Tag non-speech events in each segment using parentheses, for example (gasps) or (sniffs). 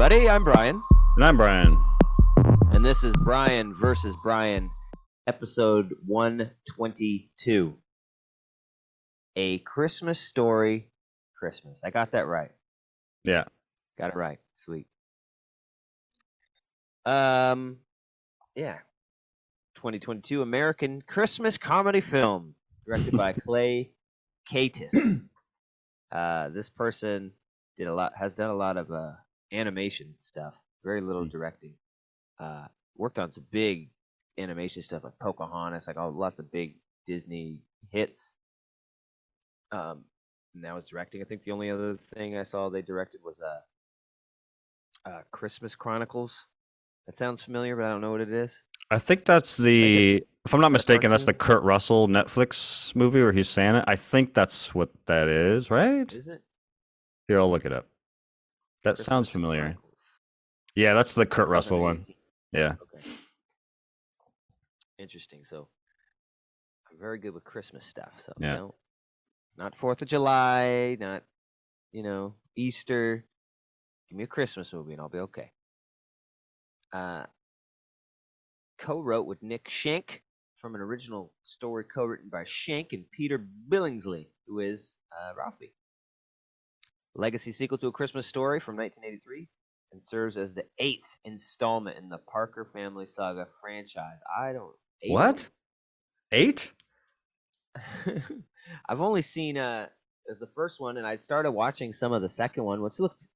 everybody. I'm Brian, And I'm Brian. and this is Brian versus Brian, episode 122. A Christmas story. Christmas. I got that right. Yeah. Got it right. Sweet. Um, yeah. 2022 American Christmas comedy film directed by (laughs) Clay Kaytis. Uh, this person did a lot, has done a lot of uh, animation stuff. Very little Mm. directing. Uh, worked on some big animation stuff like Pocahontas, like all lots of big Disney hits. Um, and that was directing. I think the only other thing I saw they directed was uh, uh, Christmas Chronicles. That sounds familiar, but I don't know what it is. I think that's the, if I'm not mistaken, that's the? Kurt Russell Netflix movie where he's Santa. I think that's what that is, right? Is it? Here, I'll look it up. That sounds familiar. Yeah, that's the Kurt Russell one. Yeah. Okay. Interesting. So I'm very good with Christmas stuff. So Yeah. you know, not Fourth of July, not you know Easter. Give me a Christmas movie and I'll be okay. Uh, co-wrote with Nick Schenk from an original story co-written by Schenk and Peter Billingsley, who is uh, Ralphie. Legacy sequel to A Christmas Story from 1983 and serves as the eighth installment in the Parker Family Saga franchise. I don't. eight? What? Eight? (laughs) I've only seen uh, it was the first one, and I started watching some of the second one, which looked,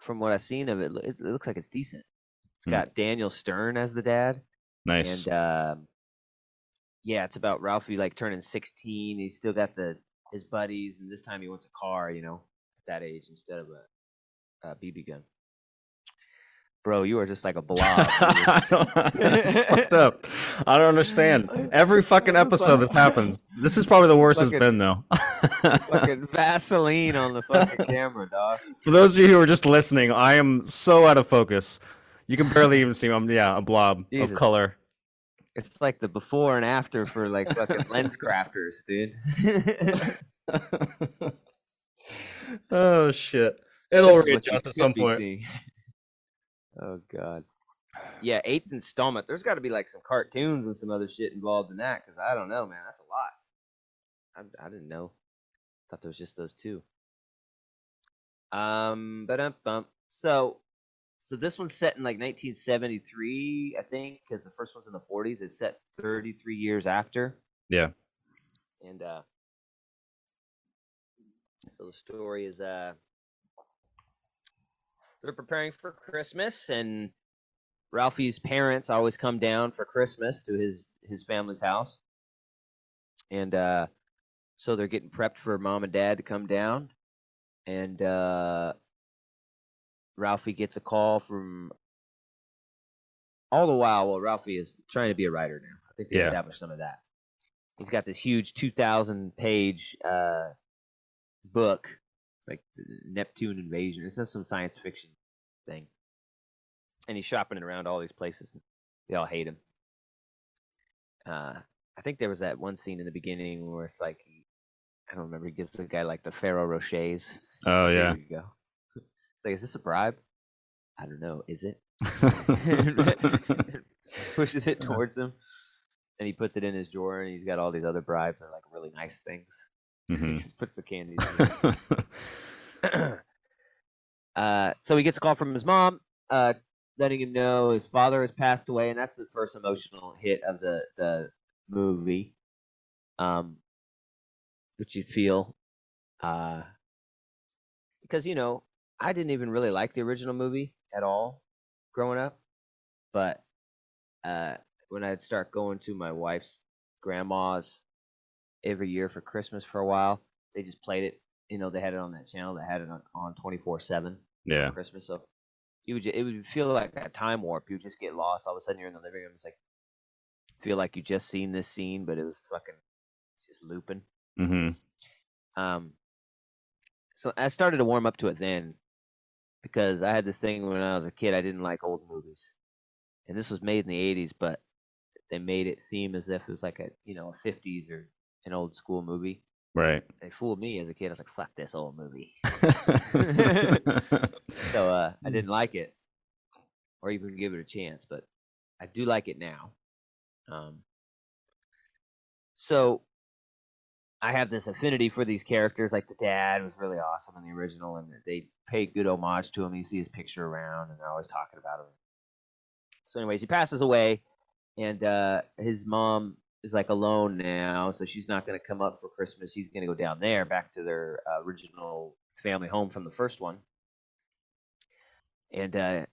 from what I've seen of it, it, looks like it's decent. It's Hmm. got Daniel Stern as the dad, Nice. and um, yeah, it's about Ralphie like turning sixteen. He's still got the his buddies, and this time he wants a car, you know, that age instead of a, a BB gun. Bro, you are just like a blob. (laughs) I don't- (laughs) it's fucked up. I don't understand. (laughs) Every fucking episode this happens. This is probably the worst it's been, though. fucking Vaseline on the fucking camera, dog. For those of you who are just listening, I am so out of focus. You can barely even see me. I'm yeah, a blob Jesus. of color. It's like the before and after for like fucking lens crafters, dude. Oh shit! It'll readjust at some point. (laughs) Oh god. Yeah, eighth installment. There's got to be like some cartoons and some other shit involved in that because I don't know, man. That's a lot. I, I didn't know. Thought there was just those two. Um, but um, bump. So, so this one's set in like 1973, I think, because the first one's in the 40s. It's set 33 years after. Yeah. And uh so the story is uh they're preparing for Christmas and Ralphie's parents always come down for Christmas to his his family's house. And uh so they're getting prepped for mom and dad to come down and uh Ralphie gets a call from all the while well Ralphie is trying to be a writer now. I think they Yeah. established some of that he's got this huge 2000 page uh, book it's like the neptune invasion. It's just some science fiction thing. And he's shopping around all these places. And they all hate him. Uh, i think there was that one scene in the beginning where it's like i don't remember he gives the guy like the Ferrero rochers. Oh There yeah. you go. (laughs) It's like is this a bribe? I don't know. Is it? (laughs) (laughs) Pushes it towards him. And he puts it in his drawer and he's got all these other bribes and like really nice things he Mhm. just puts the candies in (laughs) (clears throat) uh, so he gets a call from his mom uh, letting him know his father has passed away and that's the first emotional hit of the, the movie um, which you feel uh, because you know i didn't even really like the original movie at all growing up but uh, when I'd start going to my wife's grandma's every year for Christmas for a while, they just played it. You know, they had it on that channel. They had it on on twenty four seven yeah. Christmas. So you would it would feel like a time warp. You would just get lost. All of a sudden, you're in the living room. It's like feel like you just seen this scene, but it was fucking it's just looping. hmm Um, so I started to warm up to it then because I had this thing when I was a kid. I didn't like old movies, and this was made in the '80s, but they made it seem as if it was like a you know a '50s or an old school movie. Right. They fooled me as a kid. I was like, "Fuck this old movie." (laughs) (laughs) so uh, I didn't like it, or even give it a chance. But I do like it now. Um, so I have this affinity for these characters. Like the dad was really awesome in the original, and they paid good homage to him. You see his picture around, and they're always talking about him. So, anyways, he passes away, and uh, his mom is like alone now, so she's not going to come up for Christmas. He's going to go down there, back to their uh, original family home from the first one, and uh,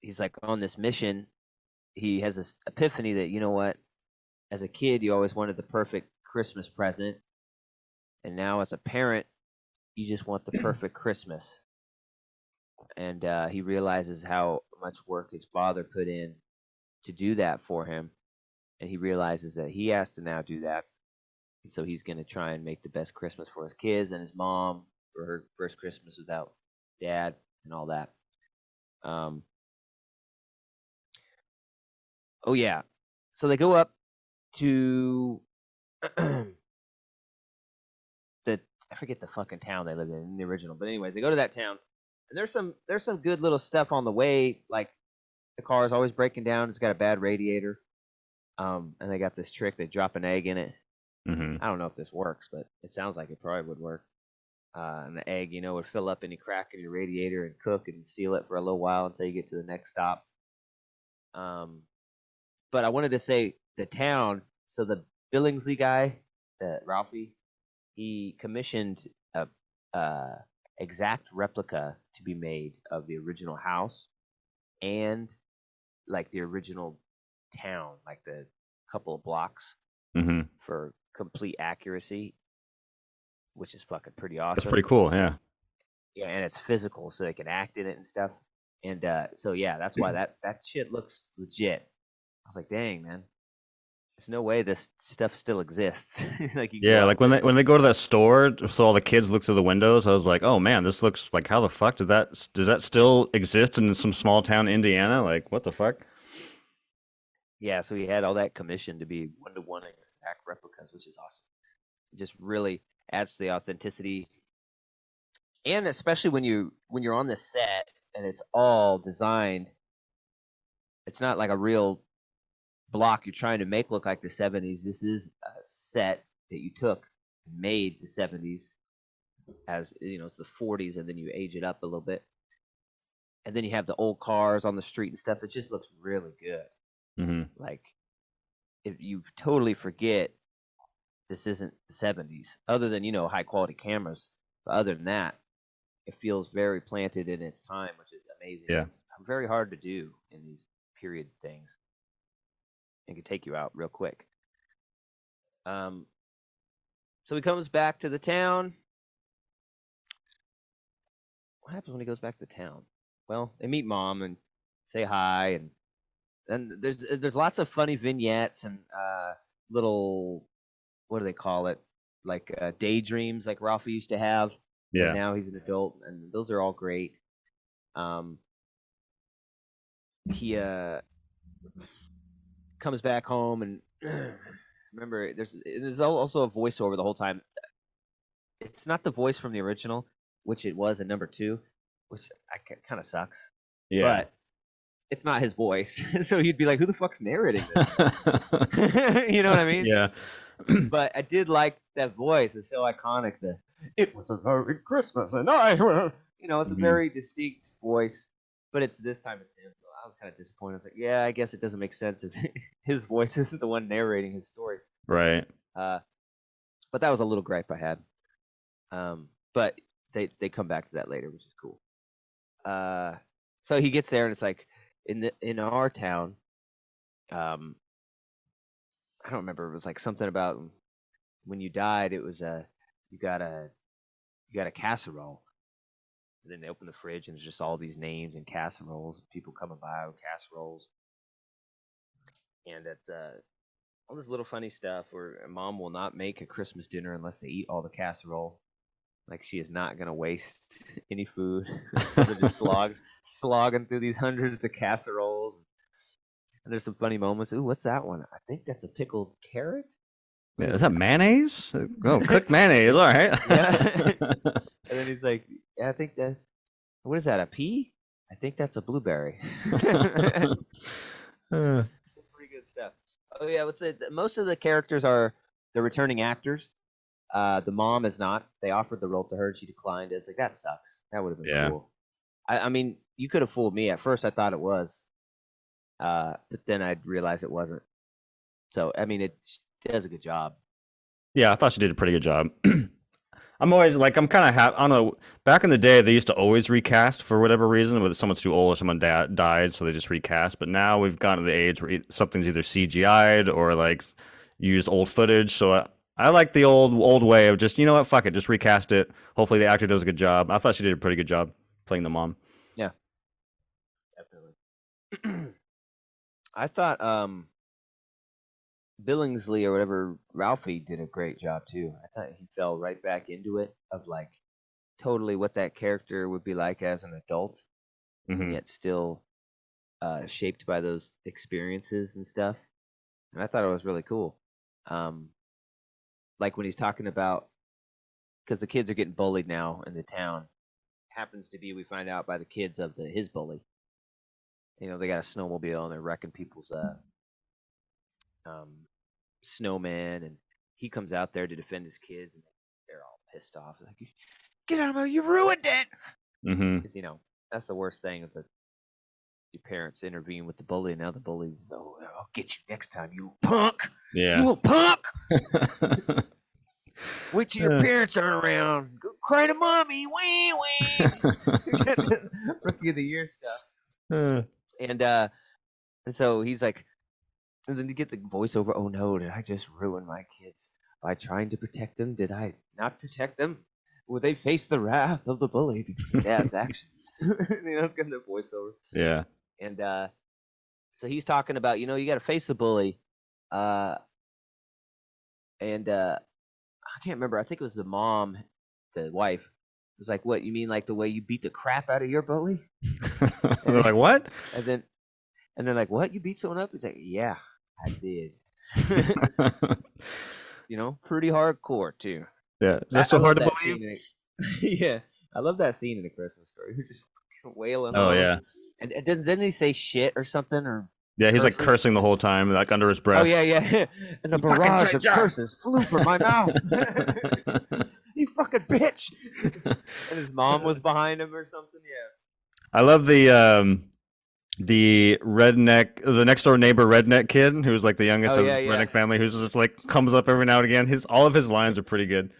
he's like on this mission. He has this epiphany that you know what, as a kid, you always wanted the perfect Christmas present, and now as a parent, you just want the (clears throat) perfect Christmas. And uh, he realizes how much work his father put in to do that for him, and he realizes that he has to now do that. And so he's going to try and make the best Christmas for his kids and his mom for her first Christmas without dad and all that. Um, oh yeah, so they go up to (clears throat) the I forget the fucking town they lived in in the original, but anyways, they go to that town, and there's some there's some good little stuff on the way. Like the car is always breaking down; it's got a bad radiator, um, and they got this trick: they drop an egg in it. hmm I don't know if this works, but it sounds like it probably would work. Uh, and the egg, you know, would fill up any crack in your radiator and cook and seal it for a little while until you get to the next stop. Um, but I wanted to say the town. So the Billingsley guy, the Ralphie, he commissioned a uh, exact replica to be made of the original house and like the original town, like the couple of blocks hmm for complete accuracy, which is fucking pretty awesome. That's pretty cool. Yeah. Yeah, and it's physical, so they can act in it and stuff. And uh, so yeah, that's why that that shit looks legit. I was like, dang man, there's no way this stuff still exists. (laughs) like you Yeah, like when they when they go to that store, so all the kids look through the windows. I was like, "Oh man, this looks like how the fuck did that does that still exist in some small town Indiana? Like what the fuck?" Yeah, so he had all that commissioned to be one to one exact replicas, which is awesome. It just really adds to the authenticity, and especially when you when you're on the set and it's all designed. It's not like a real block you're trying to make look like the 70s. This is a set that you took, and made the 70s as you know, it's the 40s, and then you age it up a little bit. And then you have the old cars on the street and stuff. It just looks really good. Hmm Like, if you totally forget this isn't the 70s, other than, you know, high quality cameras. But other than that, it feels very planted in its time, which is amazing. Yeah. It's very hard to do in these period things. It can take you out real quick. Um, so he comes back to the town. What happens when he goes back to town? Well, they meet mom and say hi, and and there's there's lots of funny vignettes and uh, little what do they call it? Like uh, daydreams, like Ralphie used to have. and Yeah. Now he's an adult, and those are all great. Um, he uh comes back home and (clears throat) remember there's there's also a voiceover the whole time. It's not the voice from the original, which it was in number two, which I kind of sucks. Yeah. But it's not his voice, (laughs) so he'd be like, "Who the fuck's narrating this?" (laughs) you know what I mean? yeah. (clears throat) But I did like that voice. It's so iconic. That it was a very Christmas, and I, (laughs) you know, it's a Mhm. very distinct voice. But it's this time it's him. So I was kind of disappointed. I was like, yeah, I guess it doesn't make sense if his voice isn't the one narrating his story. Right. Uh, but that was a little gripe I had. Um, but they they come back to that later, which is cool. Uh, so he gets there and it's like in the in our town. Um, I don't remember. It was like something about when you died. It was a you got a you got a casserole. And then they open the fridge and there's just all these names and casseroles. People coming by with casseroles. And it's uh, all this little funny stuff where mom will not make a Christmas dinner unless they eat all the casserole. Like she is not gonna waste (laughs) any food. (laughs) just slog, (laughs) slogging through these hundreds of casseroles. And there's some funny moments. Ooh, what's that one? I think that's a pickled carrot. Yeah, is that mayonnaise? Oh, cooked mayonnaise. All right. Yeah. And then he's like, yeah, I think that. What is that? A pea? I think that's a blueberry. Uh, Some pretty good stuff. Oh yeah, I would say most of the characters are the returning actors. Uh, the mom is not. They offered the role to her, she declined. It's like that sucks. That would have been Yeah. cool. I, I mean, you could have fooled me at first. I thought it was, uh, but then I realized it wasn't. So I mean, it does a good job. yeah, I thought she did a pretty good job. (clears throat) I'm always like, I'm kind of happy. I don't know. Back in the day, they used to always recast for whatever reason, whether someone's too old or someone da- died, so they just recast. But now we've gotten to the age where something's either CGI'd or like used old footage. So I, I like the old old way of just, you know what, fuck it, just recast it. Hopefully the actor does a good job. I thought she did a pretty good job playing the mom. Yeah, definitely. (clears throat) I thought um Billingsley or whatever Ralphie did a great job too. I thought he fell right back into it of like totally what that character would be like as an adult, hmm yet still uh shaped by those experiences and stuff. And I thought it was really cool. Um like when he's talking about because the kids are getting bullied now in the town. Happens to be we find out by the kids of the his bully. You know they got a snowmobile and they're wrecking people's uh um snowman and he comes out there to defend his kids and they're all pissed off. Like get out of my you ruined it! Because you know that's the worst thing of the your parents intervene with the bully and now the bully's oh i'll get you next time you punk. You Yeah. little punk. (laughs) Wait till your parents aren't around. Go cry to mommy. Wee wee. (laughs) (laughs) Rookie of the year stuff. Uh, and uh and so he's like and then you get the voiceover oh no did i just ruin my kids by trying to protect them? Did i not protect them? Will they face the wrath of the bully because of dad's actions? You know it's kind of voiceover. Yeah. And uh so he's talking about you know you got to face the bully uh and uh i can't remember i think it was the mom the wife It was like what you mean like the way you beat the crap out of your bully (laughs) and They're like, what? and then, and then like, what? You beat someone up? He's like, yeah, I did. (laughs) you know, pretty hardcore too. yeah. Is I- that so hard to believe? (laughs) yeah, I love that scene in the Christmas story. Who's just wailing. Oh yeah. And, and didn't, didn't he say shit or something? Or Yeah, he's like cursing the whole time, like under his breath. oh yeah, yeah. (laughs) and the barrage of job. curses flew from my mouth. (laughs) you fucking bitch. (laughs) and his mom was behind him or something. Yeah. I love the um the redneck the next door neighbor redneck kid who's like the youngest Oh, of yeah, his yeah. redneck family who's just like comes up every now and again. His all of his lines are pretty good.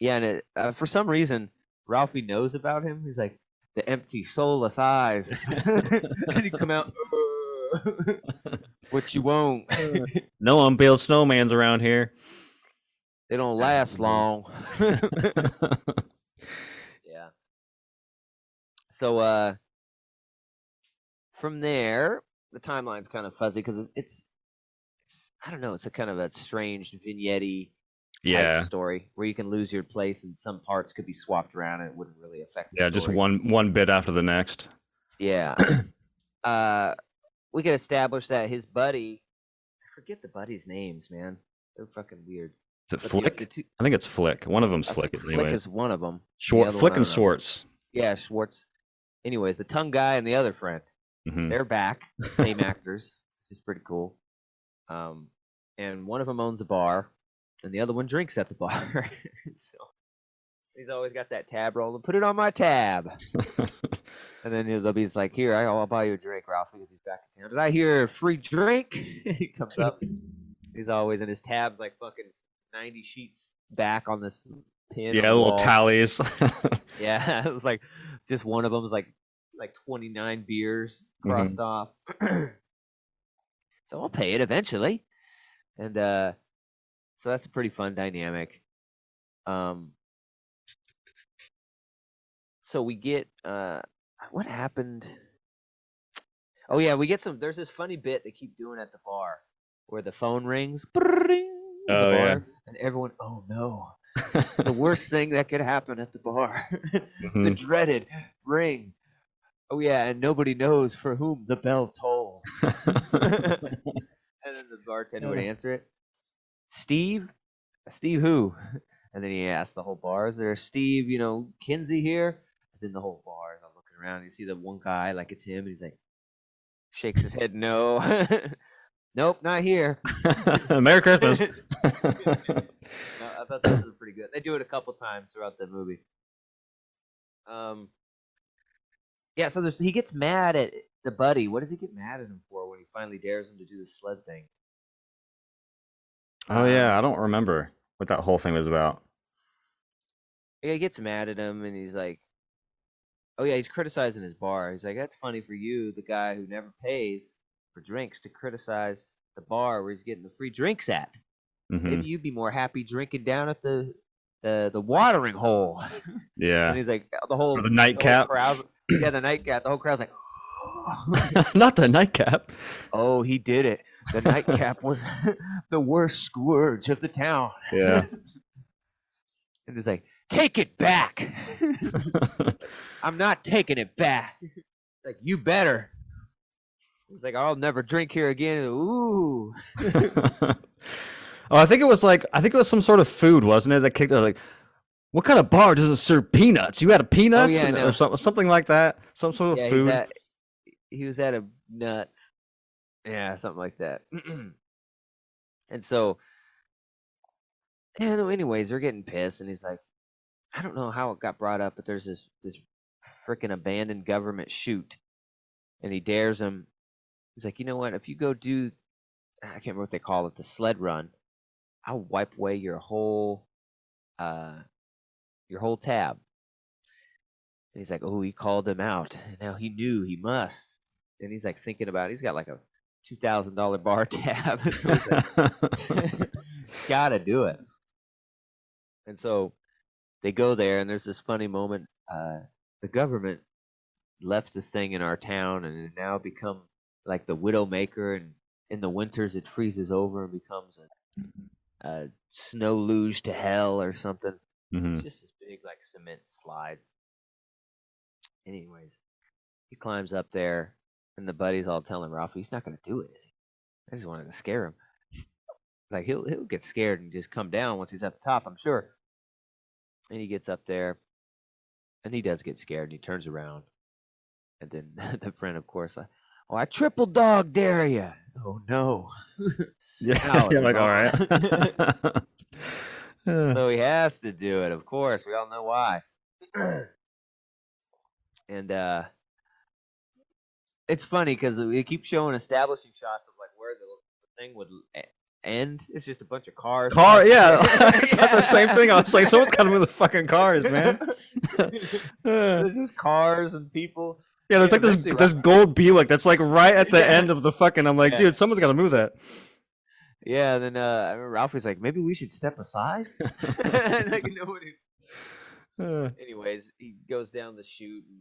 Yeah, and it, uh, for some reason, Ralphie knows about him. He's like the empty, soulless eyes, (laughs) and he come out. "Uh, what you won't? No unbuilt snowmans around here. they don't last long. (laughs) yeah. So, uh, from there, the timeline's kind of fuzzy because it's, it's, I don't know, it's a kind of a strange vignette type yeah. story where you can lose your place and some parts could be swapped around and it wouldn't really affect the Yeah, just one one bit after the next. Yeah. (clears throat) uh, we could establish that his buddy, I forget the buddies' names, man. They're fucking weird. Is it But Flick? the two- I think it's Flick. One of them's I Flick, think anyway. Flick is one of them. Short, other Flick and. Schwartz. Yeah, Schwartz. Anyways, the tongue guy and the other friend, Mhm. they're back. (laughs) Same actors, which is pretty cool. Um, and one of them owns a bar, and the other one drinks at the (laughs) bar. so he's always got that tab rolling. Put it on my tab. And then he'll be like, "Here, I'll buy you a drink, Ralph, because he's back in town. Did I hear a free drink?" (laughs) he comes up. He's always in his tabs, like fucking ninety sheets back on this pin. yeah, little wall. tallies. (laughs) Yeah, it was like just one of them was like like twenty nine beers crossed off. (clears throat) so I'll pay it eventually, and uh, so that's a pretty fun dynamic. Um, so we get uh, what happened? Oh yeah, we get some. There's this funny bit they keep doing at the bar where the phone rings. the Oh, yeah. and everyone. Oh no, the worst thing that could happen at the bar. (laughs) the Mhm. dreaded ring. Oh yeah, and nobody knows for whom the bell tolls. (laughs) and then the bartender would (laughs) answer it. Steve, Steve who? (laughs) And then he asks the whole bar, "Is there Steve? You know, Kinsey here?" And then the whole bar is all looking around. You see the one guy like it's him, and he's like, shakes his head, no, (laughs) nope, not here. (laughs) Merry Christmas. No, I thought this was pretty good. They do it a couple times throughout the movie. Um, yeah. So there's he gets mad at the buddy. What does he get mad at him for when he finally dares him to do the sled thing? Oh yeah, I don't remember what that whole thing was about. Yeah, he gets mad at him, and he's like, "Oh yeah, he's criticizing his bar. He's like, that's funny for you, the guy who never pays for drinks, to criticize the bar where he's getting the free drinks at. hmm Maybe you'd be more happy drinking down at the the the watering hole." (laughs) Yeah, and he's like, the whole or the nightcap. crowd, yeah, the (clears throat) nightcap. The whole crowd's like, (gasps) Not the nightcap. "Oh, he did it. The nightcap was (laughs) the worst scourge of the town." Yeah. (laughs) and he's like, "Take it back." (laughs) I'm not taking it back. Like you better. He's like, I'll never drink here again. Ooh. oh, I think it was like I think it was some sort of food, wasn't it? That kicked. Like, what kind of bar doesn't serve peanuts? You had a peanuts Oh, yeah, And- know. or something, something like that. Some sort of Yeah, food. He's at, he was at a nuts. Yeah, something like that. (clears throat) (clears throat) and so, and anyways, they're getting pissed, and he's like, I don't know how it got brought up, but there's this this freaking abandoned government chute, and he dares him. He's like, you know what? If you go do, I can't remember what they call it, the sled run, I'll wipe away your whole, uh, your whole tab. And he's like, oh, he called him out. And now he knew he must. And he's like thinking about it. He's got like a two thousand dollar bar (laughs) tab. (laughs) so he's like, (laughs) gotta do it. And so they go there, and there's this funny moment. Uh, the government left this thing in our town, and it now become like the Widowmaker. And in the winters, it freezes over and becomes a, a snow luge to hell or something. Mhm. It's just this big like cement slide. Anyways, he climbs up there, and the buddies all telling Ralph he's not gonna do it, is he? I just wanted to scare him. It's like he'll he'll get scared and just come down once he's at the top, I'm sure. And he gets up there, and he does get scared, and he turns around, and then (laughs) the friend, of course, like, oh, I triple dog dare you. Oh no! (laughs) Yeah, (laughs) you're like, all right. So he has to do it, of course. We all know why. (clears throat) and uh it's funny because they keep showing establishing shots of like where the, thing would end. It's just a bunch of cars. Car, (laughs) yeah, Yeah. (laughs) the same thing. I was like, someone's got to move the fucking cars, man. (laughs) There's just cars and people. yeah, there's Yeah, like this this gold Buick that's like right at the Yeah. end of the fucking. I'm like, dude, someone's got to move that. Yeah, then uh, I remember Ralphie's like, maybe we should step aside. like nobody. Uh, Anyways, he goes down the chute. And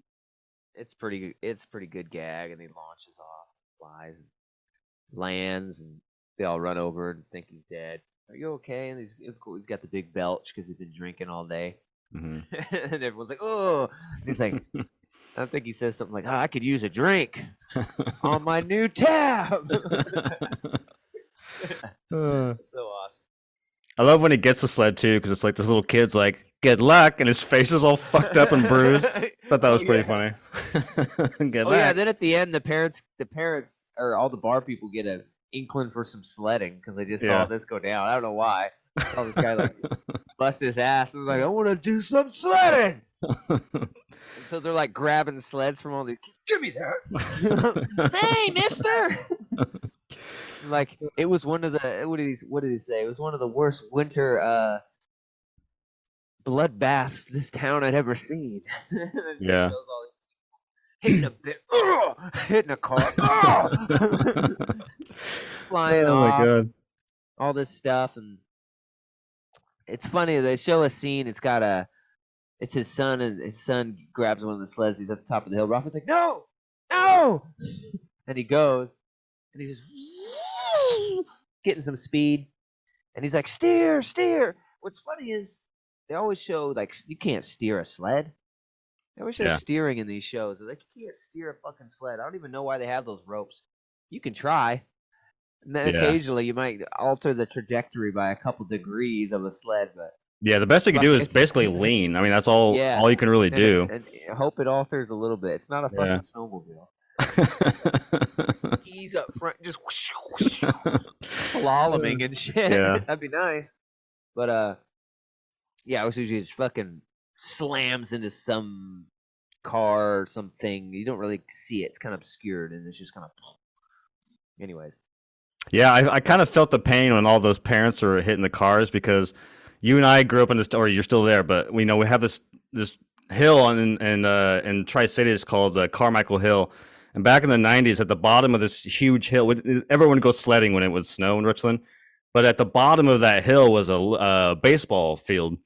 it's pretty. It's pretty good gag, and he launches off, flies, and lands, and they all run over and think he's dead. Are you okay? And he's of he's got the big belch because he's been drinking all day, mhm. (laughs) and everyone's like, "Oh!" And he's like, (laughs) I think he says something like, oh, "I could use a drink (laughs) on my new tab." Uh, so awesome. I love when he gets the sled too, because it's like this little kid's like, "Good luck," and his face is all fucked up and bruised. (laughs) Thought that was pretty yeah. funny. (laughs) Good Oh yeah, then at the end, the parents, the parents, or all the bar people get a inkling for some sledding because they just Yeah. saw this go down. I don't know why. Saw this guy like (laughs) bust his ass and was like, "I want to do some sledding." So they're like grabbing sleds from all these. Give me that. hey, Mister. Like it was one of the what did he what did he say? It was one of the worst winter uh bloodbaths this town had ever seen. And then he Yeah. shows all these people Hitting a bit, ugh, hitting a car, (laughs) ugh, (laughs) flying oh my off, god. all this stuff, and it's funny. They show a scene. It's got a, it's his son, and his son grabs one of the sleds. He's at the top of the hill. Ralph's like, "No, no!" (laughs) And he goes, and he's just getting some speed, and he's like, "Steer, steer." What's funny is they always show like you can't steer a sled. They always show Yeah. steering in these shows. They're like, you can't steer a fucking sled. I don't even know why they have those ropes. You can try. And then Yeah. occasionally you might alter the trajectory by a couple degrees of a sled, but Yeah, the best you can do is basically lean. I mean, that's all Yeah. all you can really and, do. and, and hope it alters a little bit. It's not a fucking snowmobile. (laughs) Ease up front, just (laughs) slaloming and shit. Yeah. (laughs) That'd be nice. But uh, yeah, usually just fucking slams into some car or something. You don't really see it. It's kind of obscured, and it's just kind of. (sniffs) Anyways, Yeah, I, I kind of felt the pain when all those parents were hitting the cars because you and I grew up in this, or you're still there, but we know we have this this hill in in uh, in Tri Cities called uh, Carmichael Hill, and back in the '90s, at the bottom of this huge hill, everyone would go sledding when it would snow in Richland, but at the bottom of that hill was a uh, baseball field.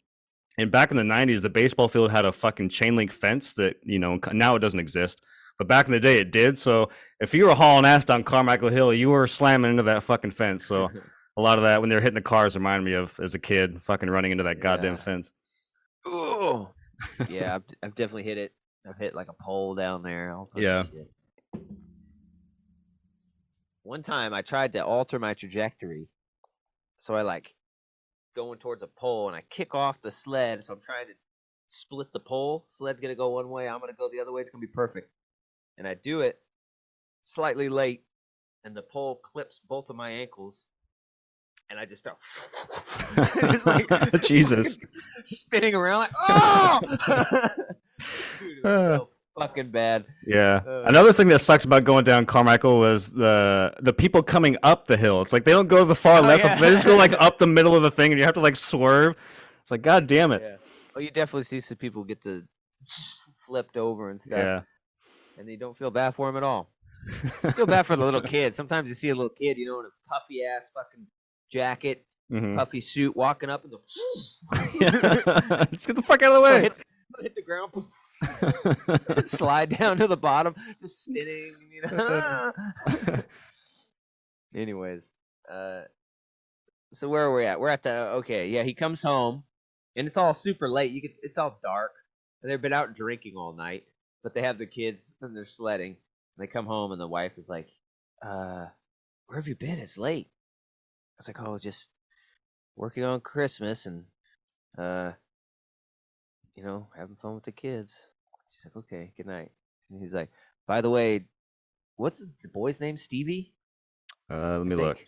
And back in the '90s, the baseball field had a fucking chain link fence that you know now it doesn't exist. But back in the day, it did. So if you were hauling ass down Carmichael Hill, you were slamming into that fucking fence. So (laughs) a lot of that when they were hitting the cars reminded me of as a kid, fucking running into that goddamn Yeah. fence. oh, (laughs) yeah, I've, I've definitely hit it. I've hit like a pole down there. Yeah. One time I tried to alter my trajectory, so I like going towards a pole and I kick off the sled. So I'm trying to split the pole. Sled's gonna go one way. I'm gonna go the other way. It's gonna be perfect. And I do it slightly late, and the pole clips both of my ankles, and I just start. (laughs) It's like- (laughs) Jesus. (laughs) spinning around like oh Dude, (sighs) so fucking bad Yeah. Uh, Another thing that sucks about going down Carmichael was the the people coming up the hill. It's like they don't go the far Oh, left. yeah. They just go like (laughs) up the middle of the thing, and you have to like swerve. It's like, god damn it. yeah well you definitely see some people get the flipped over and stuff Yeah. and you don't feel bad for them at all (laughs) feel bad for the little kids sometimes you see a little kid you know in a puffy ass fucking jacket Mhm. puffy suit walking up and the Let's (laughs) get the fuck out of the way. hit, (laughs) hit the ground. (laughs) Slide down to the bottom. Just spinning you know? (laughs) Anyways uh so where are we at? We're at the okay yeah he comes home and it's all super late. You could it's all dark. They've been out drinking all night but they have the kids and they're sledding. And they come home and the wife is like uh where have you been? It's late. I was like oh just working on christmas and uh you know having fun with the kids she's like okay good night and he's like by the way what's the boy's name stevie Uh, let me look.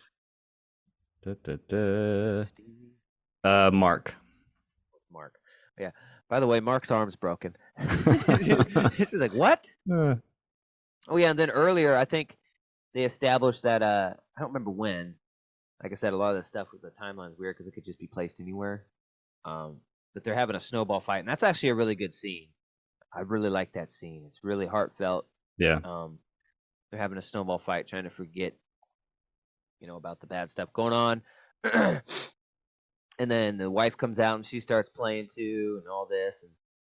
Da, da, da. Stevie? Uh, Mark. Mark? Yeah. By the way, Mark's arm's broken. (laughs) (laughs) She's like, what? Uh, Oh yeah, and then earlier I think they established that uh I don't remember when. Like I said, a lot of the stuff with the timeline's weird because it could just be placed anywhere. Um, but they're having a snowball fight, and that's actually a really good scene. I really like that scene. It's really heartfelt. yeah. Um, they're having a snowball fight, trying to forget, you know, about the bad stuff going on. and then the wife comes out and she starts playing too, and all this. And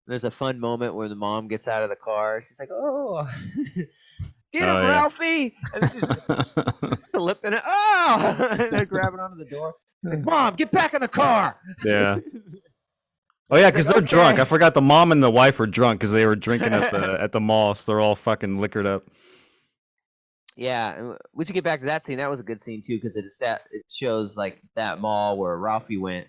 there's a fun moment where the mom gets out of the car. She's like, "Oh, (laughs) get him, Oh, yeah. Ralphie!" And she's slipping (laughs) it. Oh, (laughs) and they're grabbing onto the door. It's like, "Mom, get back in the car!" yeah. Oh yeah, because like, they're drunk. I forgot the mom and the wife were drunk because they were drinking at the (laughs) at the mall. So they're all fucking liquored up. Yeah, and w- we should get back to that scene. That was a good scene too because it estat- it shows like that mall where Ralphie went,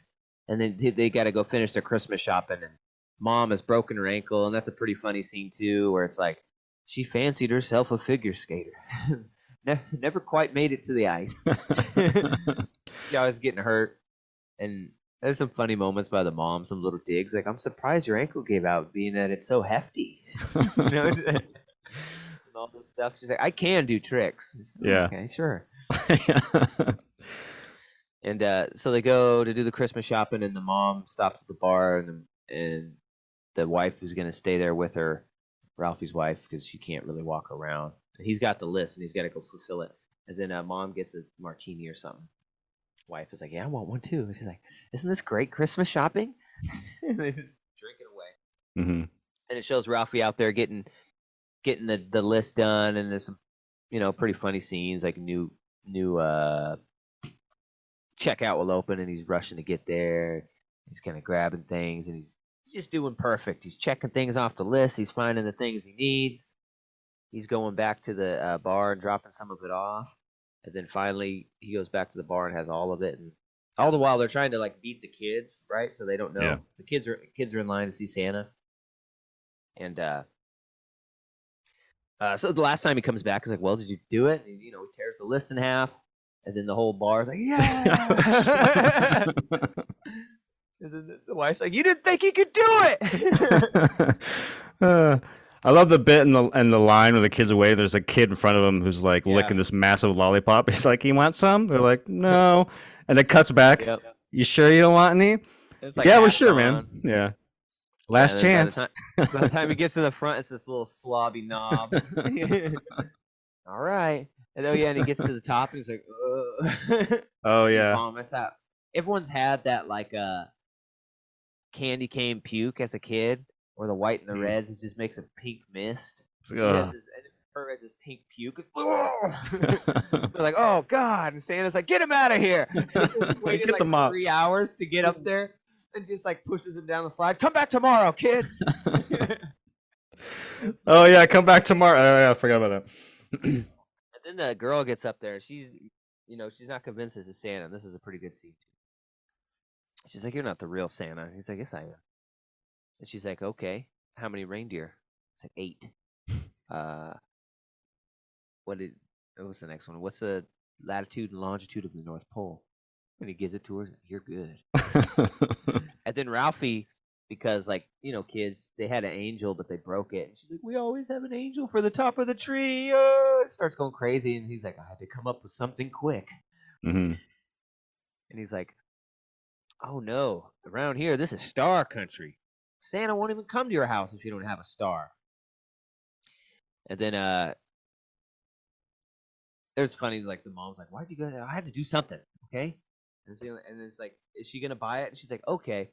and then they, they got to go finish their Christmas shopping, and mom has broken her ankle, and that's a pretty funny scene too, where it's like she fancied herself a figure skater, (laughs) ne- never quite made it to the ice. (laughs) she always getting hurt, and there's some funny moments by the mom, some little digs like I'm surprised your ankle gave out, being that it's so hefty. (laughs) you know, (laughs) and all this stuff. She's like, I can do tricks. "Oh, Yeah. Okay, sure. (laughs) And uh, so they go to do the Christmas shopping, and the mom stops at the bar, and the, and the wife is going to stay there with her, Ralphie's wife, because she can't really walk around. And he's got the list, and he's got to go fulfill it. And then uh, mom gets a martini or something. Wife is like, "Yeah, I want one too." And she's like, "Isn't this great Christmas shopping?" (laughs) and they just drink it away. Hmm and it shows Ralphie out there getting getting the, the list done and there's some you know pretty funny scenes like new new uh checkout will open and he's rushing to get there. He's kind of grabbing things and he's, he's just doing perfect. He's checking things off the list. He's finding the things he needs. He's going back to the uh, bar and dropping some of it off And then finally, he goes back to the bar and has all of it. And all the while, they're trying to like beat the kids, right? So they don't know. Yeah. The kids are kids are in line to see Santa. And uh, uh, so the last time he comes back, he's like, "Well, did you do it?" And, you know, he tears the list in half, and then the whole bar is like, "Yeah!" (laughs) (laughs) and then the- wife's like, "You didn't think you could do it?" (laughs) Uh, I love the bit in the in the line where the kids away. There's a kid in front of him who's like Yeah. licking this massive lollipop. (laughs) He's like, "You want some?" They're like, "No," and it cuts back. yep. You sure you don't want any? It's like yeah, we're sure, gone. man. Yeah. Last then by the chance. (laughs) By the time he gets to the front, it's this little slobby knob. (laughs) All right. And oh yeah, and he gets to the top and he's like, Ugh. oh yeah. vomits out. Everyone's had that like uh candy cane puke as a kid, or the white and the Mm. reds. It just makes a pink mist. He has Ugh. this- and Her has this pink puke. (laughs) They're like, oh god! And Santa's like, get him out of here! (laughs) Waited Get like three hours to get up there, and just like pushes him down the slide. Come back tomorrow, kid. (laughs) oh yeah, come back tomorrow. Oh, yeah, I forgot about that. And then the girl gets up there. She's, you know, she's not convinced this is Santa. This is a pretty good scene. She's like, "You're not the real Santa." He's like, "Yes, I am." And she's like, "Okay, how many reindeer?" It's like eight. (laughs) Uh, what did? What was the next one? What's the latitude and longitude of the North Pole? And he gives it to her. You're good. (laughs) And then Ralphie, because like you know, kids, they had an angel, but they broke it. And she's like, "We always have an angel for the top of the tree." Uh, starts going crazy, and he's like, "I had to come up with something quick." hmm And he's like, "Oh no, around here, this is star country. Santa won't even come to your house if you don't have a star." And then uh, it was funny. Like the mom's like, "Why'd you go? there? I had to do something, okay?" And, so, and it's like, "Is she gonna buy it?" And she's like, "Okay."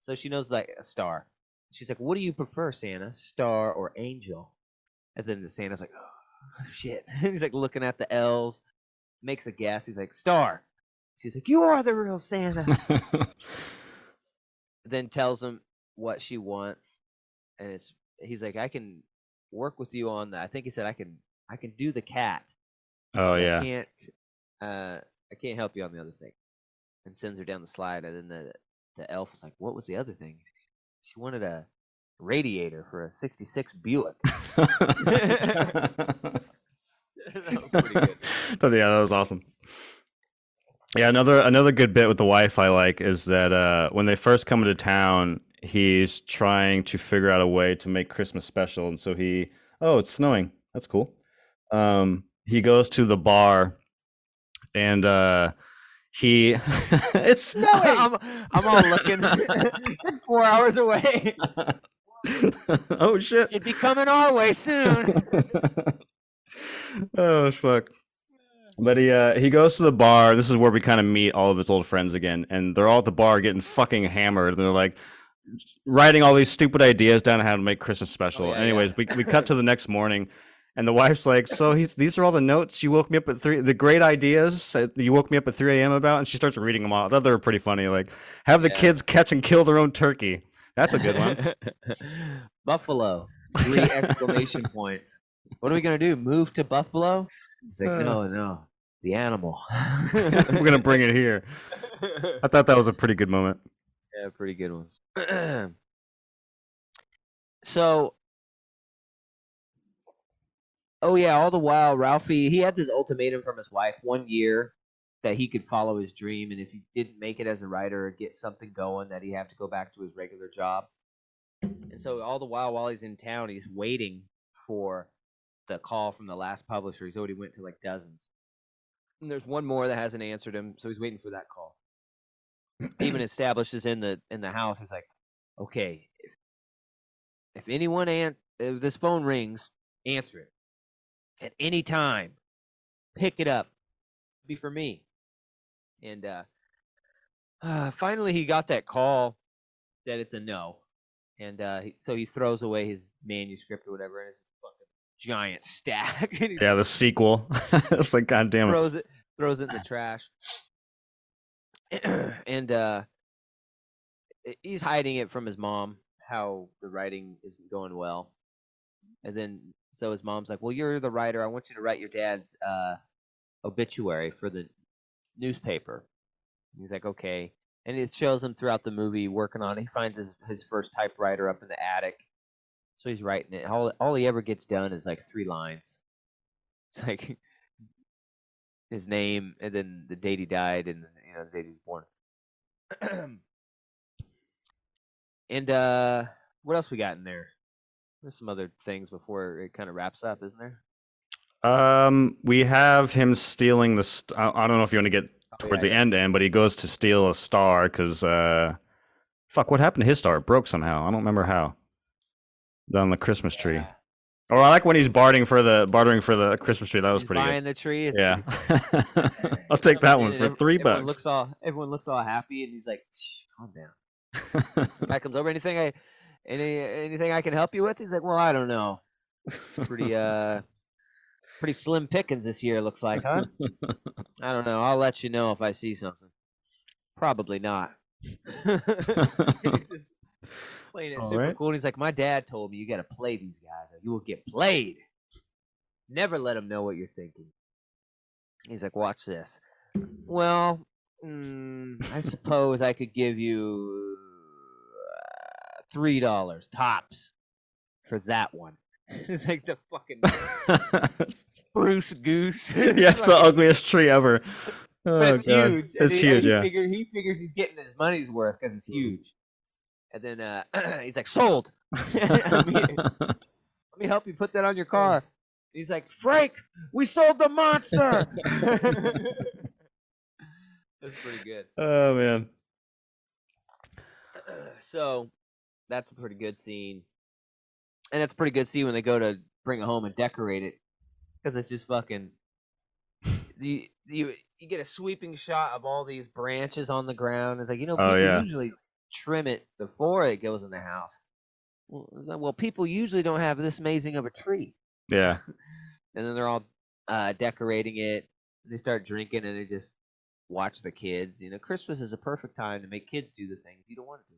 So she knows like a star. She's like, "What do you prefer, Santa? Star or angel?" And then the Santa's like, "Oh shit!" (laughs) he's like looking at the elves, makes a guess. He's like, "Star." She's like, "You are the real Santa." (laughs) then tells him what she wants, and it's he's like, "I can work with you on that." I think he said, "I can I can do the cat." oh yeah. I can't uh I can't help you on the other thing. And sends her down the slide and then the the elf was like, What was the other thing? She wanted a radiator for a sixty six Buick. (laughs) (laughs) that was pretty good. (laughs) But yeah, that was awesome. Yeah, another another good bit with the wife I like is that uh, when they first come into town, he's trying to figure out a way to make Christmas special, and so he oh, it's snowing. That's cool. Um, he goes to the bar, and uh, he (laughs) it's snowing. I'm I'm all looking (laughs) four hours away. (laughs) oh shit! It'd be coming our way soon. oh fuck. But he uh, he goes to the bar. This is where we kind of meet all of his old friends again, and they're all at the bar getting fucking hammered. And they're like writing all these stupid ideas down on how to make Christmas special. yeah, yeah. Anyways, we we cut to the next morning, and the wife's like, "So he, these are all the notes you woke me up at three. The great ideas that you woke me up at three a.m. about." And she starts reading them all. I thought they were pretty funny. Like, have the Yeah. kids catch and kill their own turkey. That's a good one. (laughs) Buffalo. Three (laughs) exclamation points. What are we gonna do? Move to Buffalo? He's like, Uh. no, no, the animal. (laughs) We're gonna bring it here. I thought that was a pretty good moment. Yeah, pretty good ones. (clears throat) so, oh yeah, all the while Ralphie he had this ultimatum from his wife one year that he could follow his dream, and if he didn't make it as a writer or get something going, that he'd have to go back to his regular job. And so all the while, while he's in town, he's waiting for the call from the last publisher. He's already went to like dozens, and there's one more that hasn't answered him, so he's waiting for that call even establishes in the in the house is like, okay, if if anyone an- if this phone rings, answer it at any time. Pick it up. Be for me. And uh, uh finally he got that call that it's a no. And uh he, so he throws away his manuscript or whatever and it's a fucking giant (laughs) stack. Yeah, the sequel. (laughs) it's like, God damn it. throws it throws it in the trash (clears throat) and uh he's hiding it from his mom how the writing isn't going well and then so his mom's like well you're the writer i want you to write your dad's uh obituary for the newspaper. He's like, okay, and it shows him throughout the movie working on. it. He finds his his first typewriter up in the attic, so he's writing it. All all he ever gets done is like three lines. It's like his name and then the date he died and you know the date he's born. (clears throat) and uh what else we got in there? There's some other things before it kind of wraps up, isn't there? Um, we have him stealing the. St- I don't know if you want to get Oh, towards yeah, the end end, but he goes to steal a star because uh, fuck, what happened to his star? It broke somehow. I don't remember how. On the Christmas tree. Yeah. Or I like when he's bartering for the bartering for the Christmas tree. That was He's pretty buying good. the tree. Yeah, (laughs) I'll take that one for three everyone bucks. Looks all everyone looks all happy, and he's like, Shh, "Calm down." (laughs) Guy comes over. Anything I, any anything I can help you with? He's like, "Well, I don't know. Pretty (laughs) uh, pretty slim pickings this year. Looks like, huh? I don't know. I'll let you know if I see something. Probably not." Playing it All super right. cool. And he's like, "My dad told me you got to play these guys, or you will get played. Never let them know what you're thinking." He's like, "Watch this." Well, mm, I suppose I could give you uh, three dollars tops for that one. (laughs) it's like the fucking (laughs) Spruce Goose. (laughs) yeah, it's the ugliest tree ever. Oh, but it's God. huge. It's he- huge, he yeah. Figure, he figures he's getting his money's worth because it's huge. And then uh, (clears throat) he's like, "Sold." (laughs) let, me, let me help you put that on your car. He's like, "Frank, we sold the monster." (laughs) (laughs) That's pretty good. oh man. (clears throat) so that's a pretty good scene, and that's a pretty good scene when they go to bring it home and decorate it because it's just fucking. You you you get a sweeping shot of all these branches on the ground. It's like you know Oh, yeah. usually trim it before it goes in the house. Well, well, people usually don't have this amazing of a tree, Yeah. (laughs) and then they're all uh, decorating it. And they start drinking, and they just watch the kids. You know, Christmas is a perfect time to make kids do the things you don't want to do.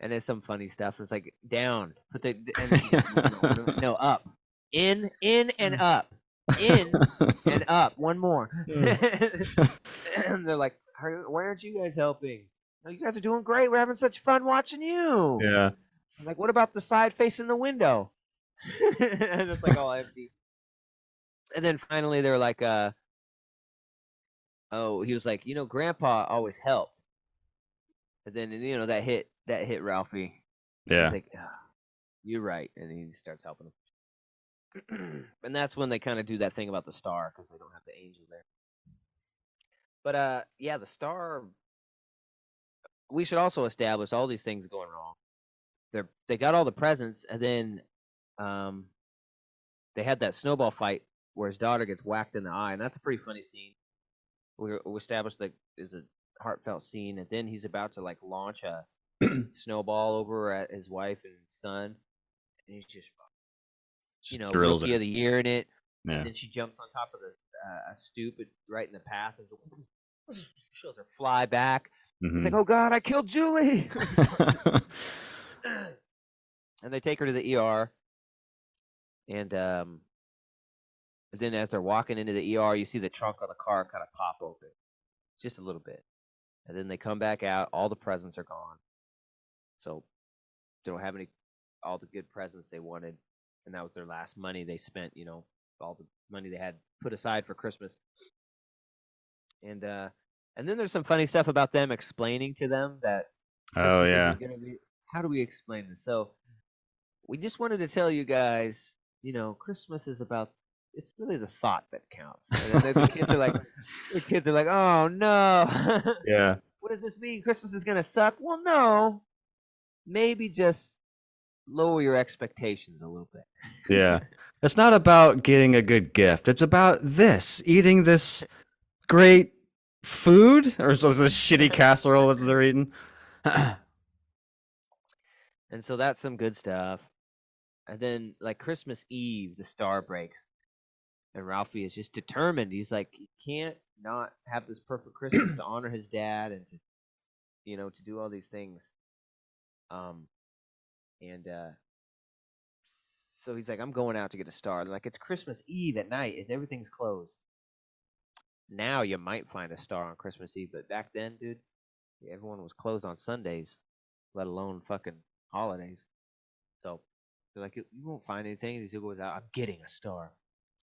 And there's some funny stuff. It's like down, put the and, no, no up, in, in and up, in and (laughs) up. One more. (laughs) and they're like, "Why aren't you guys helping? No, you guys are doing great. We're having such fun watching you." yeah. I'm like, what about the side facing the window? (laughs) and it's like all empty. And then finally they're like, uh oh, he was like, you know, grandpa always helped. And then you know that hit that hit Ralphie. Yeah. He's like, "Ah, you're right. And he starts helping him. (clears throat) and that's when they kind of do that thing about the star because they don't have the angel there. But uh yeah, the star we should also establish all these things going wrong. They're they got all the presents and then um they had that snowball fight where his daughter gets whacked in the eye, and that's a pretty funny scene. We we established that is a heartfelt scene, and then he's about to like launch a (clears throat) snowball over at his wife and son, and he's just you know drills rookie it. of the year in it, Yeah. and then she jumps on top of the uh, a stoop at- right in the path and (clears throat) shows her fly back. It's Mhm. like, oh god, I killed Julie. (laughs) (laughs) and they take her to the ER. And um, and then as they're walking into the ER, you see the trunk of the car kind of pop open, just a little bit. And then they come back out. All the presents are gone. So they don't have any, all the good presents they wanted, and that was their last money they spent. You know, all the money they had put aside for Christmas. And uh, and then there's some funny stuff about them explaining to them that oh Christmas yeah. isn't gonna be- how do we explain this? So, we just wanted to tell you guys, you know, Christmas is about. It's really the thought that counts. The kids are like, (laughs) the kids are like, oh no, (laughs) Yeah. what does this mean? Christmas is gonna suck? Well, no, maybe just lower your expectations a little bit. Yeah. (laughs) It's not about getting a good gift. It's about this, eating this great food or so this shitty casserole that they're eating. (clears throat) And so that's some good stuff. And then like Christmas Eve, the star breaks. And Ralphie is just determined. He's like, he can't not have this perfect (clears throat) Christmas to honor his dad and to you know, to do all these things. Um and uh so he's like, I'm going out to get a star. They're like, it's Christmas Eve at night and everything's closed. Now you might find a star on Christmas Eve, but back then, dude, everyone was closed on Sundays, let alone fucking holidays. So they're like, you you won't find anything. He goes out, I'm getting a star.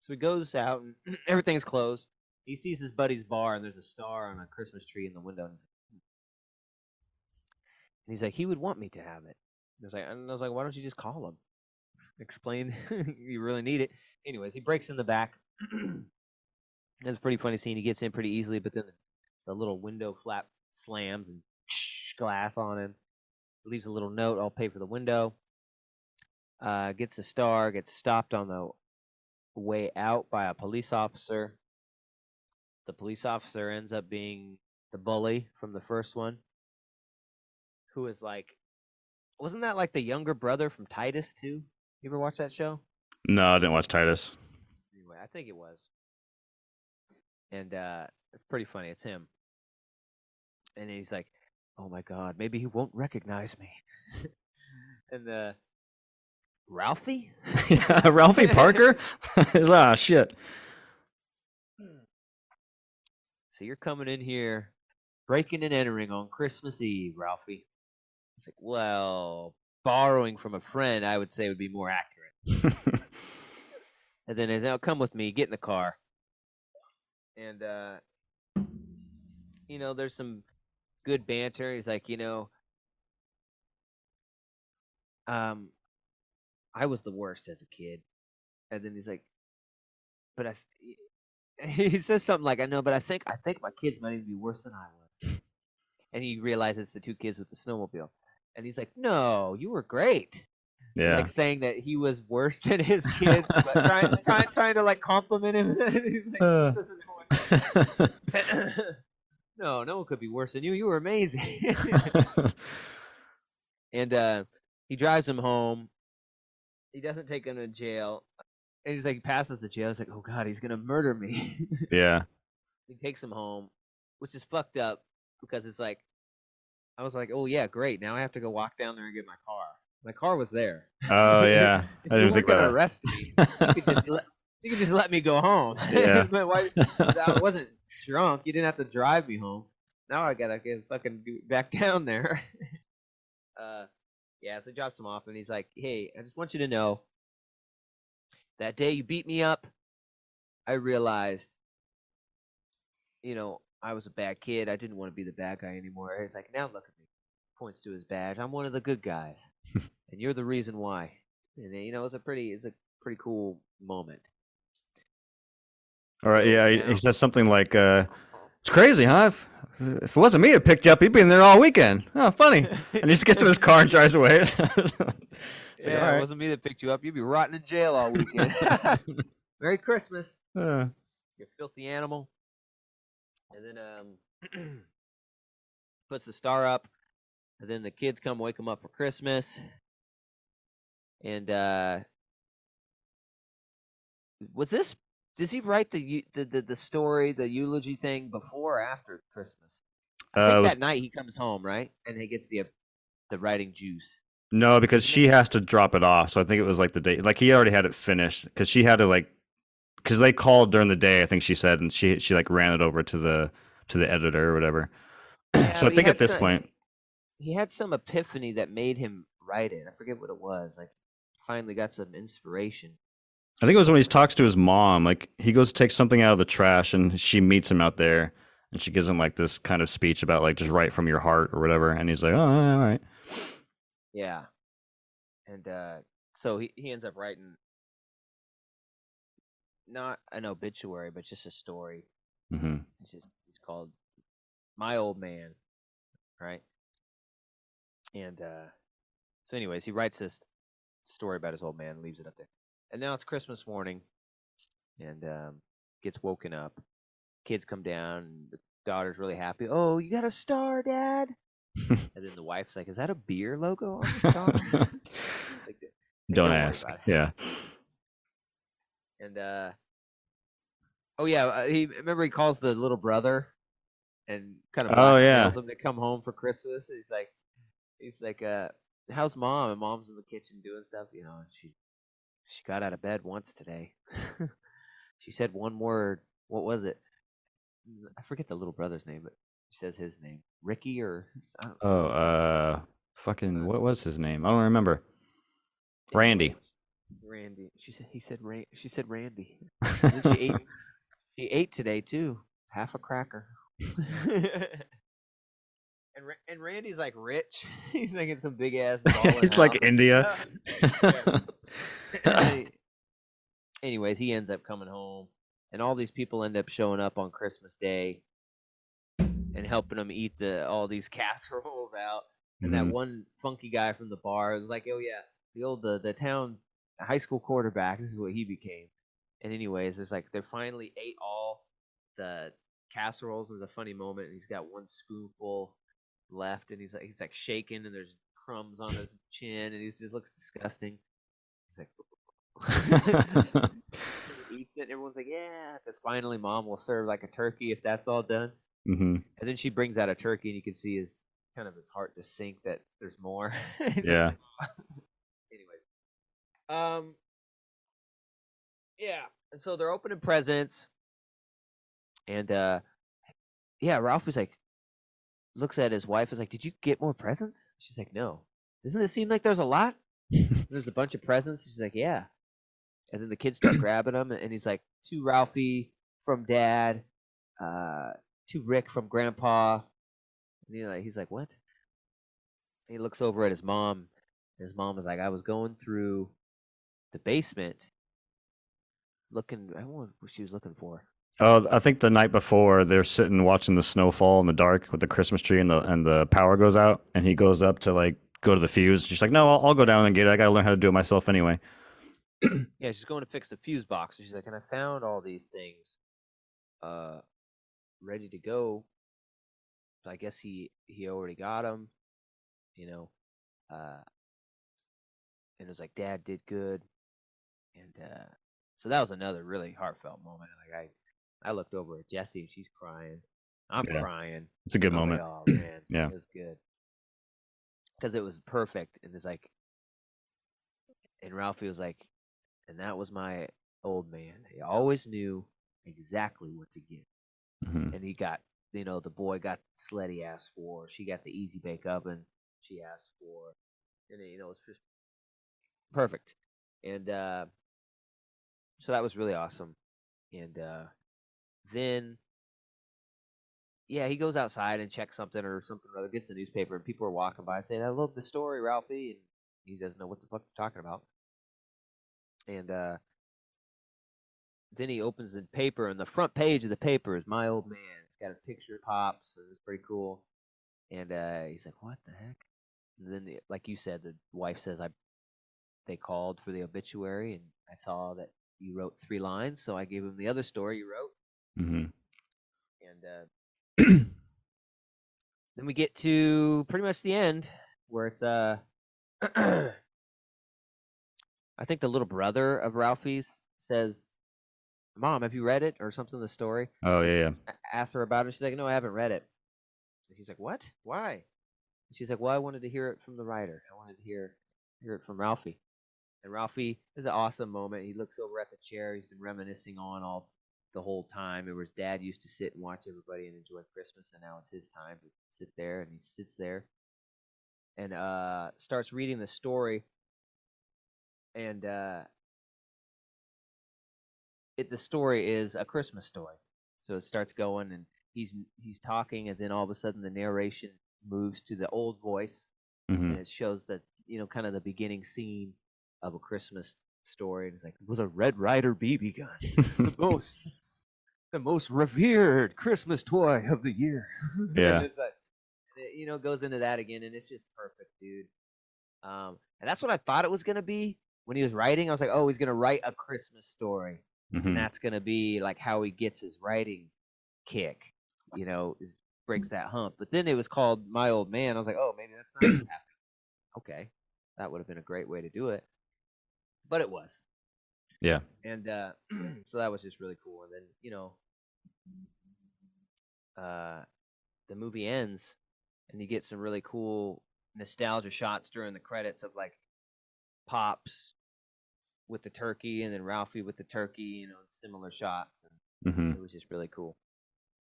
So he goes out and (clears throat) everything's closed. He sees his buddy's bar and there's a star on a Christmas tree in the window. And he's like, "Hmm." and he's like, he would want me to have it. And I was like, and I was like, why don't you just call him? Explain (laughs) you really need it. Anyways, he breaks in the back. (clears throat) it's a pretty funny scene. He gets in pretty easily, but then the, the little window flap slams and (sniffs) glass on him. Leaves a little note. I'll pay for the window. Uh, gets a star. Gets stopped on the way out by a police officer. The police officer ends up being the bully from the first one, who is like, wasn't that like the younger brother from Titus too? You ever watch that show? No, I didn't watch Titus. Anyway, I think it was. And uh it's pretty funny. It's him. And he's like, "Oh my god, maybe he won't recognize me." (laughs) and uh Ralphie? (laughs) Ralphie Parker. (laughs) ah, shit. So you're coming in here breaking and entering on Christmas Eve, Ralphie. It's like, well, borrowing from a friend, I would say would be more accurate. And then he's now come with me, get in the car. And uh you know, there's some good banter. He's like, you know, um I was the worst as a kid. And then he's like, but I (laughs) he says something like, I know, but I think I think my kids might even be worse than I was. And he realizes the two kids with the snowmobile. And he's like, No, you were great yeah. like saying that he was worse (laughs) than his (laughs) kids, but trying, trying, trying to like compliment him. He's like, Uh. "This going-" (laughs) (laughs) no, no one could be worse than you. You were amazing. (laughs) and uh, he drives him home. He doesn't take him to jail. And he's like, he passes the jail. He's like, oh god, he's gonna murder me. yeah. he takes him home, which is fucked up because it's like, I was like, oh yeah, great. Now I have to go walk down there and get my car. My car was there. Oh yeah. I weren't think gonna arrest me. You could just let you could just let me go home. (laughs) Yeah. why? I wasn't drunk. You didn't have to drive me home. Now I gotta get fucking back (laughs) down there. (laughs) uh, yeah. So he drops him off, and he's like, "Hey, I just want you to know that day you beat me up, I realized, you know, I was a bad kid. I didn't want to be the bad guy anymore." He's like, "Now look at me." Points to his badge. I'm one of the good guys, and you're the reason why. And you know, it's a pretty, it's a pretty cool moment. All right. Yeah. He, he says something like, uh, "It's crazy, huh? If, if it wasn't me that picked you up, you'd been there all weekend. Oh, funny." And he just gets in his car and drives away. (laughs) It's like, Yeah, all right. it wasn't me that picked you up. You'd be rotting in jail all weekend. (laughs) Merry Christmas, Uh, you filthy animal. And then um, (clears throat) puts the star up, and then the kids come wake him up for Christmas. And uh, was this? Does he write the, the the the story, the eulogy thing before or after Christmas? I uh, think was- that night he comes home, right? And he gets the uh, the writing juice. no, because she has to drop it off. So I think it was like the day, like he already had it finished because she had to like, because they called during the day. I think she said, and she she like ran it over to the to the editor or whatever. (clears throat) Yeah, so I think at this some- point, he had some epiphany that made him write it. I forget what it was. Like finally got some inspiration. I think it was when he talks to his mom. Like he goes to take something out of the trash, and she meets him out there, and she gives him like this kind of speech about like just write from your heart or whatever. And he's like, oh, all right. Yeah. And uh so he, he ends up writing not an obituary, but just a story. hmm It's just it's called My Old Man. Right? And uh so anyways, he writes this story about his old man, leaves it up there. And now it's Christmas morning and um gets woken up. Kids come down the daughter's really happy. Oh, you got a star, Dad? (laughs) and then the wife's like, Is that a beer logo on the star? (laughs) Like, Like, Don't worry ask. Yeah. And uh oh yeah, uh, he remember he calls the little brother and kind of Oh, yeah. him to come home for Christmas. He's like, he's like, uh, how's mom? And mom's in the kitchen doing stuff. You know, and she she got out of bed once today. (laughs) she said one word. What was it? I forget the little brother's name, but she says his name, Ricky or Oh, uh, fucking what was his name? I don't remember. Randy. Randy. She said he said she said Randy. And she ate (laughs) she ate today too. Half a cracker. (laughs) and and Randy's like rich. (laughs) He's like in some big ass. (laughs) He's like house. India. (laughs) Any- Anyways, he ends up coming home, and all these people end up showing up on Christmas Day and helping him eat the all these casseroles out. And that Mhm. one funky guy from the bar was like, "Oh yeah, the old the the town high school quarterback. This is what he became." And anyways, there's like they finally ate all the casseroles. There's a funny moment, and he's got one spoonful left, and he's like he's like shaking, and there's crumbs on his chin, and he just looks disgusting. He's like. (laughs) (laughs) he eats it, and everyone's like, "Yeah," because finally, mom will serve like a turkey if that's all done. hmm And then she brings out a turkey, and you can see his kind of his heart just sink that there's more. (laughs) Yeah. Anyways, um, yeah, and so they're opening presents, and uh, yeah, Ralph was like, looks at his wife, is like, "Did you get more presents?" She's like, "No." Doesn't it seem like there's a lot? (laughs) There's a bunch of presents. She's like, "Yeah," and then the kids start (clears throat) grabbing them, and he's like, "To Ralphie from Dad, uh, to Rick from Grandpa." And he like, he's like, "What?" And he looks over at his mom. And his mom was like, "I was going through the basement, looking. I don't know what she was looking for." Oh, I think the night before they're sitting watching the snowfall in the dark with the Christmas tree and the and the power goes out and he goes up to like go to the fuse. She's like, "No, I'll, I'll go down and get it. I got to learn how to do it myself anyway." (clears throat) Yeah, she's going to fix the fuse box. She's like, and I found all these things, uh, ready to go. So I guess he he already got them, you know. Uh, and it was like, Dad did good, and uh, so that was another really heartfelt moment. Like I, I looked over at Jesse and she's crying. I'm Yeah. crying. It's a good was like, moment. oh (clears throat) man, Yeah. it was good because it was perfect, and it's like, and Ralphie was like, and that was my old man. He always knew exactly what to get, hmm and he got, you know, the boy got the sled he asked for. She got the easy bake oven she asked for, and you know, it's just perfect. And uh, so that was really awesome. And uh, then yeah, he goes outside and checks something or something or other, gets the newspaper, and people are walking by saying, I love the story, Ralphie. And he doesn't know what the fuck they're talking about. And uh, then he opens the paper, and the front page of the paper is My Old Man. It's got a picture of Pops, and it's pretty cool. And uh, he's like, What the heck? And then, the- like you said, the wife says, I they called for the obituary, and I saw that you wrote three lines, so I gave him the other story you wrote. Hmm And uh, (clears throat) then we get to pretty much the end where it's uh (clears throat) I think the little brother of Ralphie's says, "Mom, have you read it or something?" The story. Oh yeah, yeah. Her about it. She's like, "No, I haven't read it." And he's like, "What? Why?" And she's like, "Well, I wanted to hear it from the writer. I wanted to hear hear it from Ralphie." And Ralphie is an awesome moment. He looks over at the chair he's been reminiscing on all the whole time. It was dad used to sit and watch everybody and enjoy Christmas, and now it's his time to sit there, and he sits there and uh, starts reading the story. And uh, it the story is a Christmas story, so it starts going, and he's he's talking, and then all of a sudden the narration moves to the old voice, hmm and it shows that you know kind of the beginning scene of a Christmas story, and it's like it was a Red Ryder BB gun the (laughs) (laughs) most the most revered Christmas toy of the year. (laughs) And Yeah. it's like- it, you know, goes into that again, and it's just perfect, dude. Um, and that's what I thought it was gonna be when he was writing. I was like, oh, he's gonna write a Christmas story, hmm and that's gonna be like how he gets his writing kick. You know, is breaks that hump. But then it was called My Old Man. I was like, oh, maybe that's not what's happening. Okay, that would have been a great way to do it, but it was Yeah. and uh, (clears throat) so that was just really cool. And then you know, uh, the movie ends, and you get some really cool nostalgia shots during the credits of like pops with the turkey, and then Ralphie with the turkey. You know, similar shots, and hmm it was just really cool.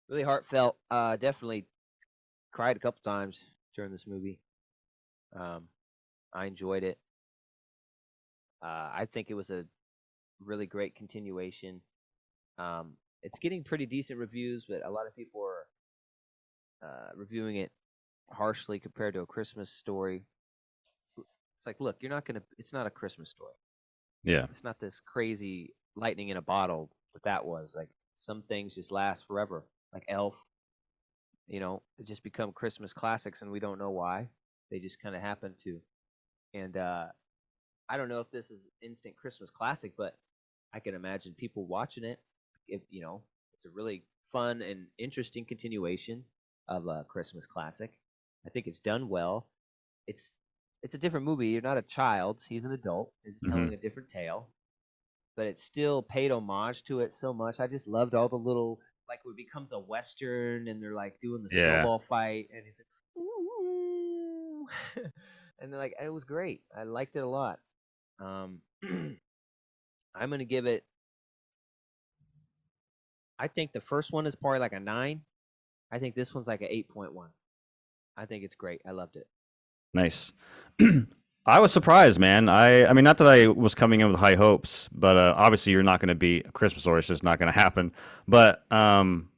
really heartfelt. Uh, definitely cried a couple times during this movie. Um, I enjoyed it. Uh, I think it was a really great continuation. Um, it's getting pretty decent reviews, but a lot of people are uh, reviewing it harshly compared to a Christmas story. It's like, look, you're not gonna. It's not a Christmas story. Yeah. It's not this crazy lightning in a bottle that that was. Like some things just last forever, like Elf. You know, they just become Christmas classics, and we don't know why. They just kind of happen to. And uh, I don't know if this is instant Christmas classic, but I can imagine people watching it. If you know, it's a really fun and interesting continuation of a Christmas classic. I think it's done well. It's it's a different movie. You're not a child. He's an adult. He's telling a different tale, but it still paid homage to it so much. I just loved all the little like it becomes a western, and they're like doing the Yeah. snowball fight, and he's like, "Ooh." (laughs) and they're like, it was great. I liked it a lot. Um, (clears throat) I'm gonna give it. I think the first one is probably like a nine. I think this one's like an eight point one. I think it's great. I loved it. Nice. (clears throat) I was surprised, man. I I mean, not that I was coming in with high hopes, but uh, obviously you're not going to be a Christmas or It's just not going to happen. But um,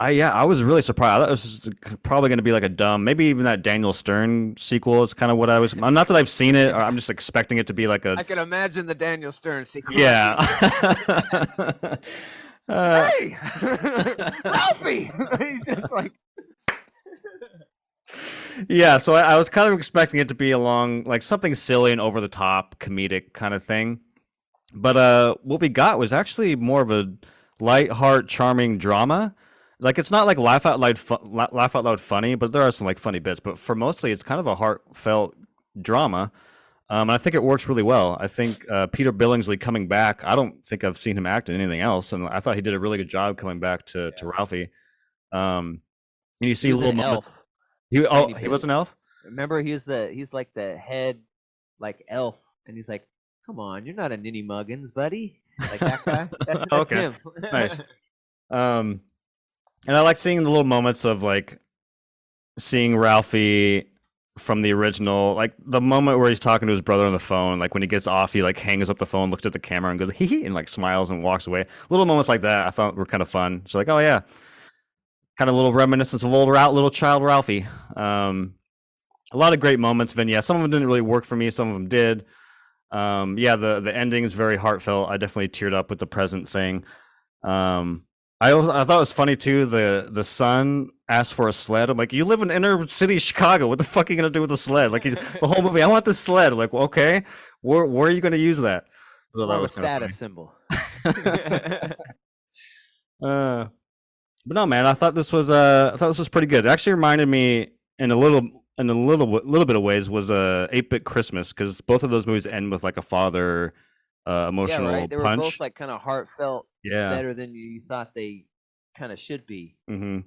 I yeah, I was really surprised. I thought it was probably going to be like a dumb, maybe even that Daniel Stern sequel is kind of what I was. Not that I've seen it. Or I'm just expecting it to be like a. I can imagine the Daniel Stern sequel. yeah. (laughs) (laughs) (laughs) uh, Hey, (laughs) Ralphie! (laughs) He's just like yeah, so I, I was kind of expecting it to be along like something silly and over the top, comedic kind of thing. But uh, what we got was actually more of a light heart, charming drama. Like it's not like laugh out loud, fu- laugh out loud funny, but there are some like funny bits. But for mostly, it's kind of a heartfelt drama. Um, and I think it works really well. I think uh, Peter Billingsley coming back. I don't think I've seen him act in anything else, and I thought he did a really good job coming back to to Ralphie. Um, and you see little moments. elf. He oh he was an elf. Remember, he's the he's like the head like elf, and he's like, "Come on, you're not a Ninny Muggins, buddy." Like that guy. That- (laughs) that's Okay. him. Nice. (laughs) Um, and I like seeing the little moments of like seeing Ralphie from the original, like the moment where he's talking to his brother on the phone. Like when he gets off, he like hangs up the phone, looks at the camera, and goes (laughs) hee hee, and like smiles and walks away. Little moments like that I thought were kind of fun. It's like, oh yeah, kind of little reminiscence of old Ralph, little child Ralphie. Um, a lot of great moments. Then yeah, some of them didn't really work for me. Some of them did. Um, yeah, the the ending is very heartfelt. I definitely teared up with the present thing. Um, I also, I thought it was funny too. The the son asked for a sled. I'm like, you live in inner city Chicago. What the fuck are you gonna do with a sled? Like he's, the whole movie, I want this sled. I'm like, well, okay, where where are you gonna use that? So a was kinda status (laughs) symbol. (laughs) Uh, but no, man, I thought this was uh, I thought this was pretty good. It actually reminded me in a little in a little little bit of ways was a uh, 8-bit Christmas because both of those movies end with like a father uh, yeah, emotional right. They were punch. both like kind of heartfelt, yeah. better than you thought they kind of should be. Mm-hmm.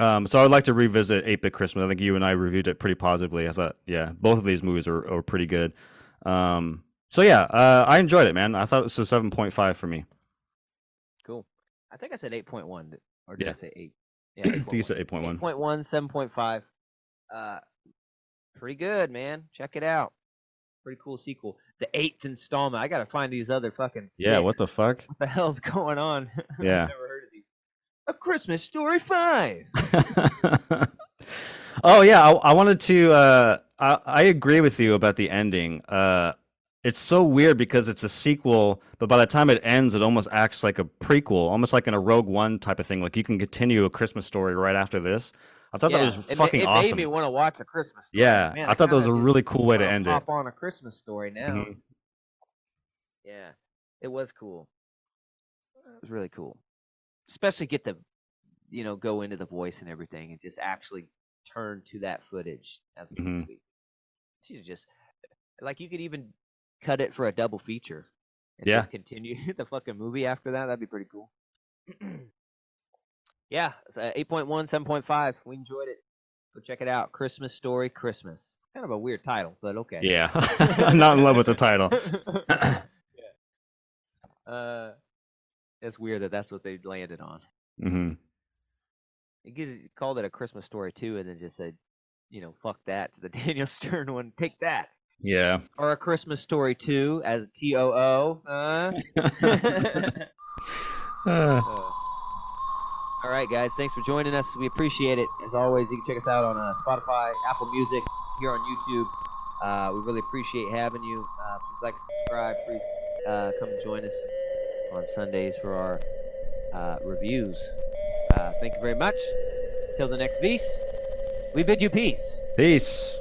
Um, so I would like to revisit 8 Bit Christmas. I think you and I reviewed it pretty positively. I thought, yeah, both of these movies are, are pretty good. Um, so yeah, uh, I enjoyed it, man. I thought it was a 7.5 for me. Cool. I think I said eight point one, or did Yeah. I say eight? (clears throat) Yeah, I think you said 8.1. 8.1, 7.5. Uh, pretty good, man. Check it out. Pretty cool sequel. The eighth installment. I gotta find these other fucking. Yeah, what the fuck? What the hell's going on? (laughs) Yeah. I've never heard of these. A Christmas Story Five. (laughs) oh yeah, I, I wanted to. Uh, I, I agree with you about the ending. Uh, it's so weird because it's a sequel, but by the time it ends, it almost acts like a prequel, almost like in a Rogue One type of thing. Like you can continue a Christmas story right after this. I thought that was it, fucking it awesome. made me want to watch a Christmas story. Yeah, Man, I thought that was a really cool way to end it. Pop on a Christmas story now. Mhm. Yeah, it was cool. It was really cool, especially get to, you know, go into the voice and everything, and just actually turn to that footage. That's sweet. So you just like you could even cut it for a double feature and Yeah. just continue (laughs) the fucking movie after that. That'd be pretty cool. (clears throat) yeah, it's, uh, 8.1, 7.5. We enjoyed it. Go check it out. Christmas Story Christmas. Kind of a weird title, but okay. Yeah, I'm (laughs) (laughs) not in love with the title. (laughs) yeah. Uh, it's weird that that's what they landed on. Mm-hmm. It gives- called it a Christmas story too, and then just said, you know, fuck that to the Daniel Stern one. Take that. Yeah. Or a Christmas story too, as T O O. Uh. Uh, Uh, all right, guys. Thanks for joining us. We appreciate it. As always, you can check us out on uh, Spotify, Apple Music, here on YouTube. Uh, we really appreciate having you. Uh, please like, subscribe. Please uh, come join us on Sundays for our uh, reviews. Uh, thank you very much. Till the next Vs, we bid you peace. peace.